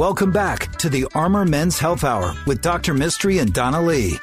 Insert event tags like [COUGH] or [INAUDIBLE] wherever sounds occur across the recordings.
Welcome back to the Armor Men's Health Hour with Dr. Mistry and Donna Lee.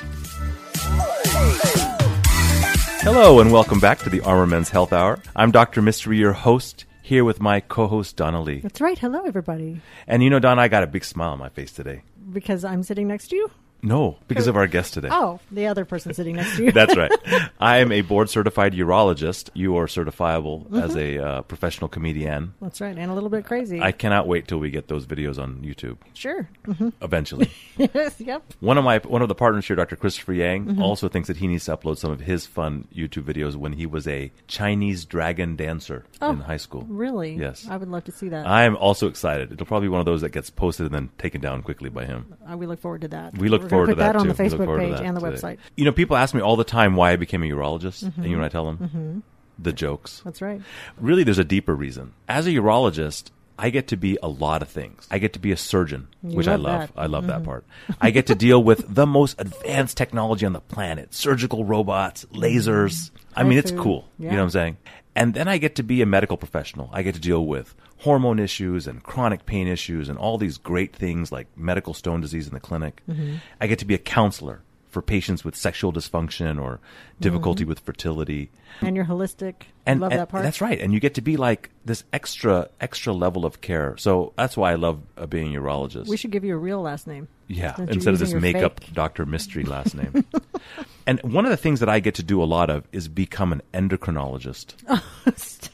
Hello, and welcome back to the Armor Men's Health Hour. I'm Dr. Mistry, your host, here with my co host, Donna Lee. That's right. Hello, everybody. And you know, Donna, I got a big smile on my face today. Because I'm sitting next to you? No, because of our guest today. Oh, the other person sitting next to you. That's right. [LAUGHS] I am a board certified urologist. You are certifiable mm-hmm. as a uh, professional comedian. That's right, and a little bit crazy. I cannot wait till we get those videos on YouTube. Sure. Mm-hmm. Eventually. [LAUGHS] yes. Yep. One of my one of the partners here, Dr. Christopher Yang, mm-hmm. also thinks that he needs to upload some of his fun YouTube videos when he was a Chinese dragon dancer oh, in high school. Really? Yes. I would love to see that. I am also excited. It'll probably be one of those that gets posted and then taken down quickly by him. Uh, we look forward to that. We look Forward to put that, that on too. the Facebook page and the today. website. You know, people ask me all the time why I became a urologist, Mm-hmm. and you know what I tell them? The jokes. That's right. Really, there's a deeper reason. As a urologist, I get to be a lot of things. I get to be a surgeon, You which I love love. Mm-hmm. I love that part. I get to deal with the most advanced technology on the planet surgical robots, lasers. I mean, it's cool. You know what I'm saying? And then I get to be a medical professional. I get to deal with hormone issues and chronic pain issues and all these great things like medical stone disease in the clinic. Mm-hmm. I get to be a counselor for patients with sexual dysfunction or difficulty with fertility And you're holistic. and, love and that part. That's right, and you get to be like this extra extra level of care. So that's why I love uh, being a urologist. We should give you a real last name. yeah, instead of this makeup fake. Doctor Mistry last name. [LAUGHS] and one of the things that I get to do a lot of is become an endocrinologist [LAUGHS]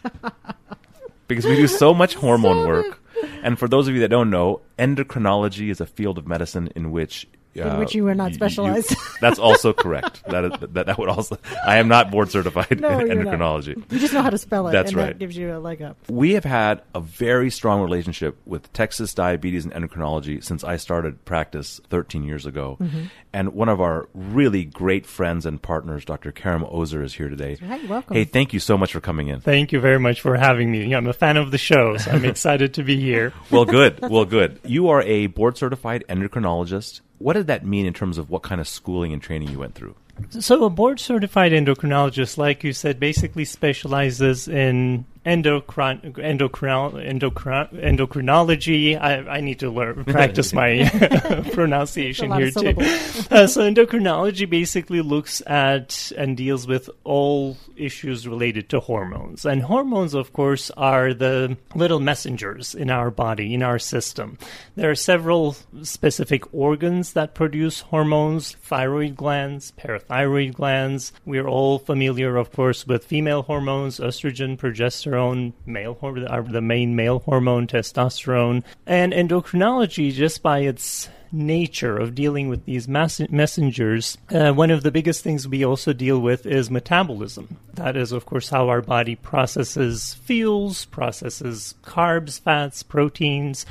because we do so much [LAUGHS] hormone Stop work. And for those of you that don't know, endocrinology is a field of medicine in which uh, which you are not specialized. That's also correct. That, is, that that would also. I am not board certified No, in you're not. endocrinology. You just know how to spell it. That's and right. That gives you a leg up. We have had a very strong relationship with Texas Diabetes and Endocrinology since I started practice 13 years ago. Mm-hmm. And one of our really great friends and partners, Dr. Kerem Ozer, is here today. Right, welcome. Hey, thank you so much for coming in. Thank you very much for having me. I'm a fan of the show, so I'm [LAUGHS] excited to be here. Well, good. Well, good. You are a board certified endocrinologist. What did that mean in terms of what kind of schooling and training you went through? So, a board certified endocrinologist, like you said, basically specializes in endocrin- endocrin- endocrin- endocrinology. I, I need to learn [LAUGHS] practice my [LAUGHS] pronunciation here too. Uh, so, endocrinology basically looks at and deals with all issues related to hormones. And hormones, of course, are the little messengers in our body, in our system. There are several specific organs that produce hormones thyroid glands, parathyroid glands. We're all familiar, of course, with female hormones, estrogen, progesterone, male hormone, are uh, the main male hormone, testosterone. And endocrinology, just by its nature of dealing with these mass- messengers, uh, one of the biggest things we also deal with is metabolism. That is, of course, how our body processes fuels, processes carbs, fats, proteins.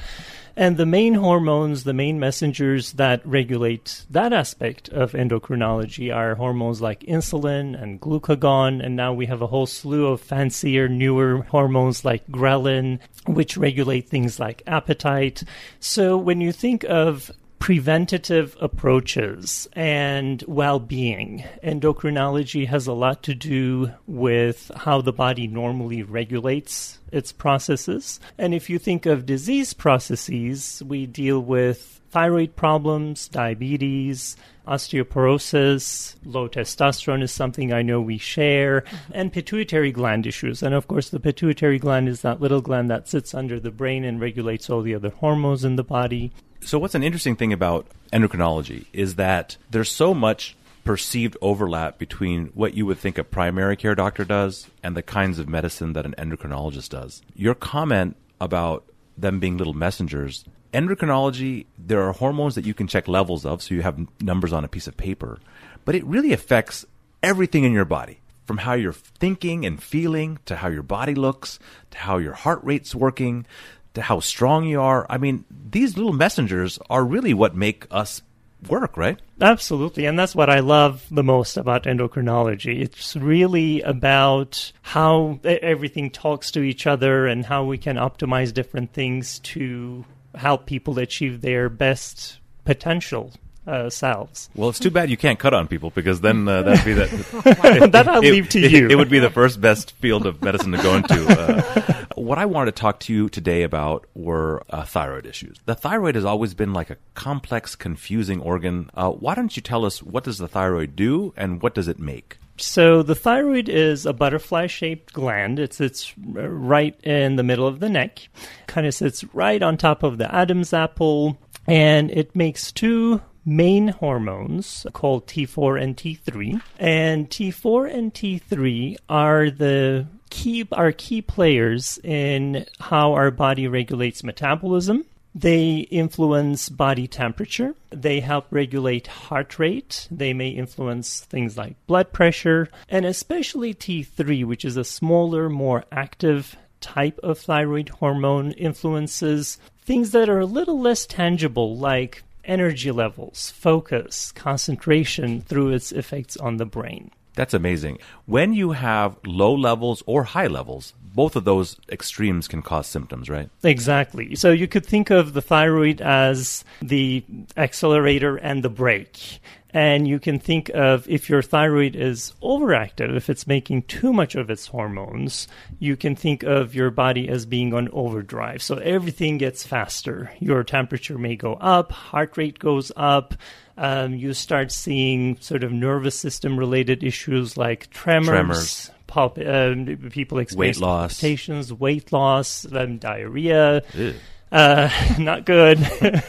And the main hormones, the main messengers that regulate that aspect of endocrinology are hormones like insulin and glucagon. And now we have a whole slew of fancier, newer hormones like ghrelin, which regulate things like appetite. So when you think of preventative approaches and well being. Endocrinology has a lot to do with how the body normally regulates its processes. And if you think of disease processes, we deal with thyroid problems, diabetes, osteoporosis, low testosterone is something I know we share, and pituitary gland issues. And of course, the pituitary gland is that little gland that sits under the brain and regulates all the other hormones in the body. So, what's an interesting thing about endocrinology is that there's so much perceived overlap between what you would think a primary care doctor does and the kinds of medicine that an endocrinologist does. Your comment about them being little messengers, endocrinology, there are hormones that you can check levels of, so you have numbers on a piece of paper, but it really affects everything in your body. From how you're thinking and feeling, to how your body looks, to how your heart rate's working, to how strong you are. I mean, these little messengers are really what make us work, right? Absolutely. And that's what I love the most about endocrinology. It's really about how everything talks to each other and how we can optimize different things to help people achieve their best potential uh, salves. Well, it's too bad you can't cut on people because then uh, that'd be that. [LAUGHS] that I'll leave to you. [LAUGHS] It, would be the first best field of medicine to go into. Uh, what I wanted to talk to you today about were uh, thyroid issues. The thyroid has always been like a complex, confusing organ. Uh, why don't you tell us what does the thyroid do and what does it make? So the thyroid is a butterfly-shaped gland. It sits right in the middle of the neck, kind of sits right on top of the Adam's apple, and it makes two main hormones called T4 and T3. And T4 and T3 are the key are key players in how our body regulates metabolism. They influence body temperature. They help regulate heart rate. They may influence things like blood pressure, and especially T3, which is a smaller, more active type of thyroid hormone, influences things that are a little less tangible, like energy levels, focus, concentration through its effects on the brain. That's amazing. When you have low levels or high levels, both of those extremes can cause symptoms, right? Exactly. So you could think of the thyroid as the accelerator and the brake. And you can think of if your thyroid is overactive, if it's making too much of its hormones, you can think of your body as being on overdrive. So everything gets faster. Your temperature may go up, heart rate goes up. Um, you start seeing sort of nervous system related issues like tremors. Tremors. Pulp, um, people experience Weight loss. palpitations, weight loss, um, diarrhea. Ew. Uh, [LAUGHS] not good.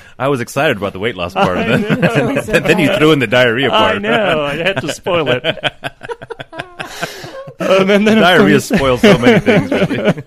[LAUGHS] I was excited about the weight loss part of it. know. [LAUGHS] and then you threw in the diarrhea part. I know. I had to spoil it. um, and then of Diarrhea course- spoils so many things, really.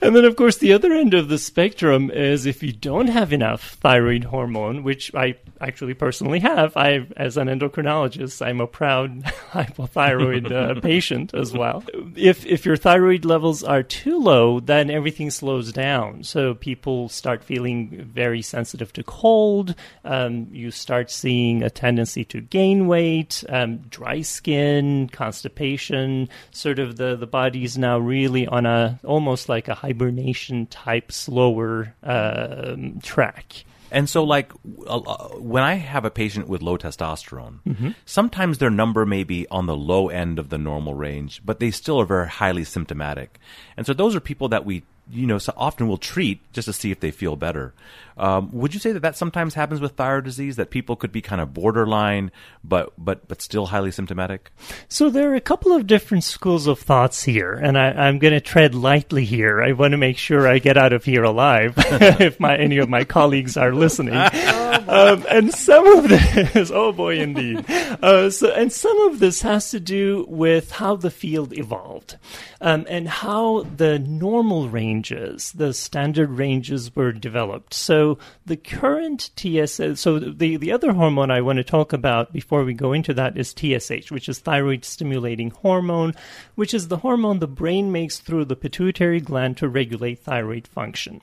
And then, of course, the other end of the spectrum is if you don't have enough thyroid hormone, which I actually personally have. I, as an endocrinologist, I'm a proud [LAUGHS] hypothyroid uh, [LAUGHS] patient as well. If if your thyroid levels are too low, then everything slows down. So people start feeling very sensitive to cold. Um, you start seeing a tendency to gain weight, um, dry skin, constipation. Sort of the the body's now really on a almost like a hibernation type slower um, track. And so, like, when I have a patient with low testosterone, Mm-hmm. sometimes their number may be on the low end of the normal range, but they still are very highly symptomatic. And so, those are people that we, you know, so often will treat just to see if they feel better. Um, would you say that that sometimes happens with thyroid disease? That people could be kind of borderline, but but but still highly symptomatic? So there are a couple of different schools of thoughts here, and I, I'm going to tread lightly here. I want to make sure I get out of here alive [LAUGHS] if my any of my colleagues are listening. [LAUGHS] um, and some of this, [LAUGHS] oh boy, indeed. Uh, so, and some of this has to do with how the field evolved um, and how the normal ranges, the standard ranges, were developed. So the current TSH, so the the other hormone I want to talk about before we go into that is TSH, which is thyroid stimulating hormone, which is the hormone the brain makes through the pituitary gland to regulate thyroid function.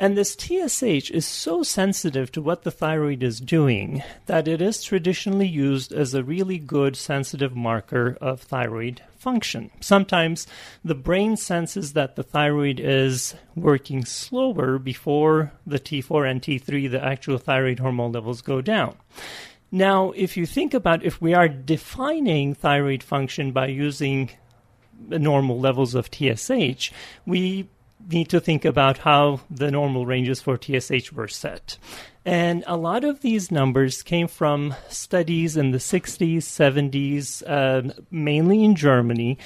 And this TSH is so sensitive to what the thyroid is doing that it is traditionally used as a really good sensitive marker of thyroid function. Sometimes the brain senses that the thyroid is working slower before the T4 and T3, the actual thyroid hormone levels, go down. Now, if you think about if we are defining thyroid function by using normal levels of TSH, we need to think about how the normal ranges for TSH were set. And a lot of these numbers came from studies in the 60s, 70s, um, mainly in Germany.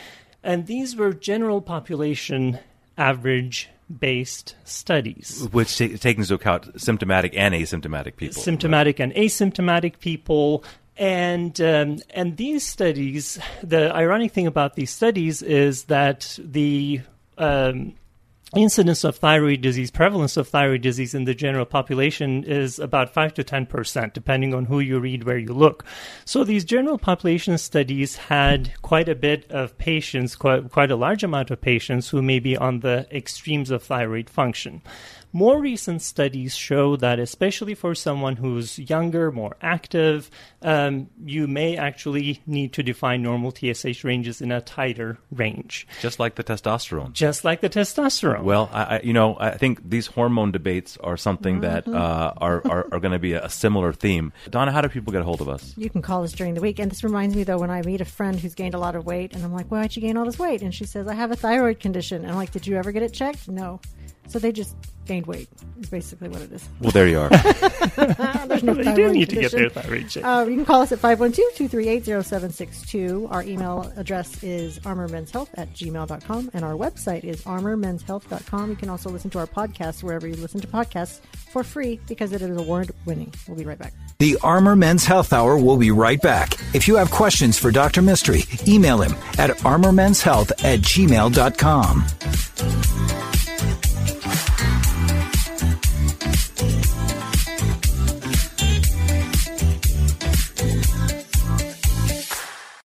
And these were general population average based studies. Which ta- takes into account symptomatic and asymptomatic people. symptomatic and asymptomatic people. And um, and these studies, the ironic thing about these studies is that the um, incidence of thyroid disease, prevalence of thyroid disease in the general population is about 5 to 10%, depending on who you read, where you look. So these general population studies had quite a bit of patients, quite, quite a large amount of patients who may be on the extremes of thyroid function. More recent studies show that, especially for someone who's younger, more active, um, you may actually need to define normal TSH ranges in a tighter range, Just like the testosterone. just like the testosterone. Well, I, I, you know, I think these hormone debates are something that uh, are are, are going to be a, similar theme. Donna, how do people get a hold of us? You can call us during the week. And this reminds me, though, when I meet a friend who's gained a lot of weight, and I'm like, why'd you gain all this weight? And she says, I have a thyroid condition. And I'm like, did you ever get it checked? No. So they just gained weight, is basically what it is. Well, there you are. [LAUGHS] [LAUGHS] There's no they do need to get condition. their thyroid checked. Uh, you can call us at 512-238-0762. Our email address is armormenshealth at gmail.com, and our website is armormenshealth.com. You can also listen to our podcast wherever you listen to podcasts for free because it is award-winning. We'll be right back. The Armor Men's Health Hour will be right back. If you have questions for Dr. Mistry, email him at armormenshealth at gmail.com.